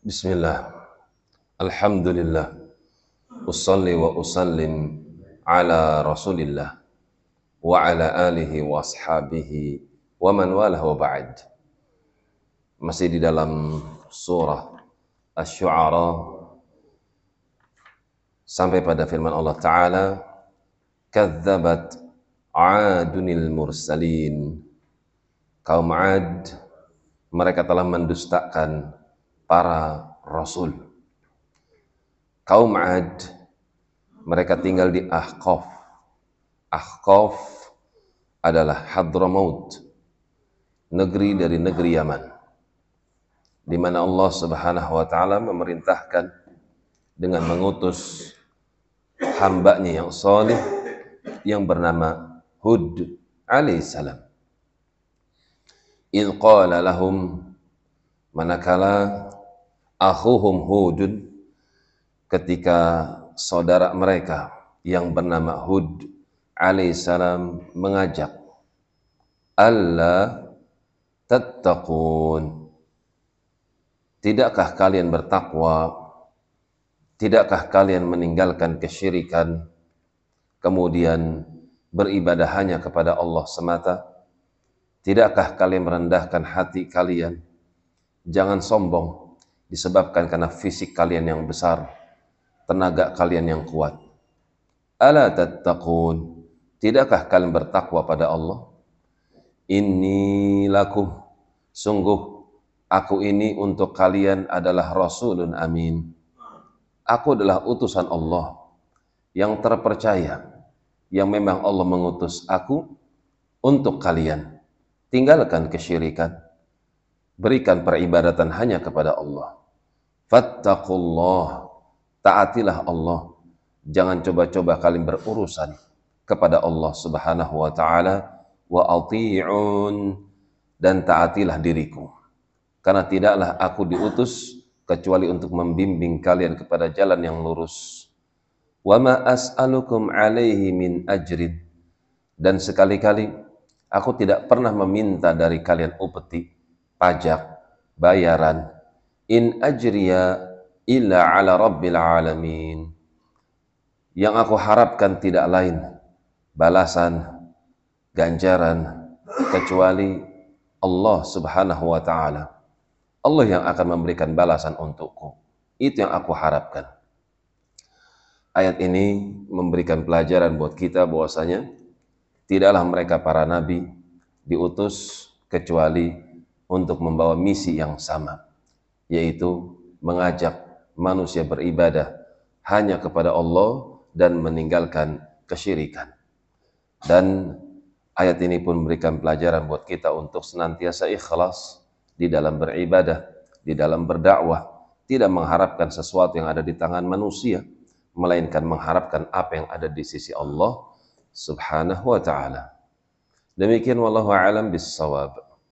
Bismillah. Alhamdulillah. Usalli wa usallim ala Rasulillah wa ala alihi wa ashabihi wa man walah wa ba'd. Masih di dalam surah Asy-Syu'ara sampai pada firman Allah taala kadzabat adunil mursalin kaum Ad mereka telah mendustakan para rasul kaum Ad mereka tinggal di Ahqaf Ahqaf adalah Hadramaut negeri dari negeri Yaman di mana Allah Subhanahu wa taala memerintahkan dengan mengutus hambanya yang soleh yang bernama Hud alaihissalam. Il qala lahum manakala akhuhum Hudun ketika saudara mereka yang bernama Hud alaihissalam mengajak Allah tattaqun Tidakkah kalian bertakwa Tidakkah kalian meninggalkan kesyirikan, kemudian beribadah hanya kepada Allah semata? Tidakkah kalian merendahkan hati kalian? Jangan sombong disebabkan karena fisik kalian yang besar, tenaga kalian yang kuat. Ala tattaqun? Tidakkah kalian bertakwa pada Allah? Inni lakum sungguh aku ini untuk kalian adalah rasulun amin Aku adalah utusan Allah yang terpercaya, yang memang Allah mengutus aku untuk kalian. Tinggalkan kesyirikan, berikan peribadatan hanya kepada Allah. Fattaqullah, taatilah Allah. Jangan coba-coba kalian berurusan kepada Allah Subhanahu wa taala wa ati'un dan taatilah diriku. Karena tidaklah aku diutus kecuali untuk membimbing kalian kepada jalan yang lurus. Wa ma as'alukum alaihi min ajrin. Dan sekali-kali aku tidak pernah meminta dari kalian upeti, pajak, bayaran. In ajriya illa ala rabbil alamin. Yang aku harapkan tidak lain balasan, ganjaran, kecuali Allah subhanahu wa ta'ala Allah yang akan memberikan balasan untukku. Itu yang aku harapkan. Ayat ini memberikan pelajaran buat kita bahwasanya tidaklah mereka para nabi diutus kecuali untuk membawa misi yang sama, yaitu mengajak manusia beribadah hanya kepada Allah dan meninggalkan kesyirikan. Dan ayat ini pun memberikan pelajaran buat kita untuk senantiasa ikhlas di dalam beribadah, di dalam berdakwah, tidak mengharapkan sesuatu yang ada di tangan manusia, melainkan mengharapkan apa yang ada di sisi Allah Subhanahu wa taala. Demikian wallahu alam bissawab.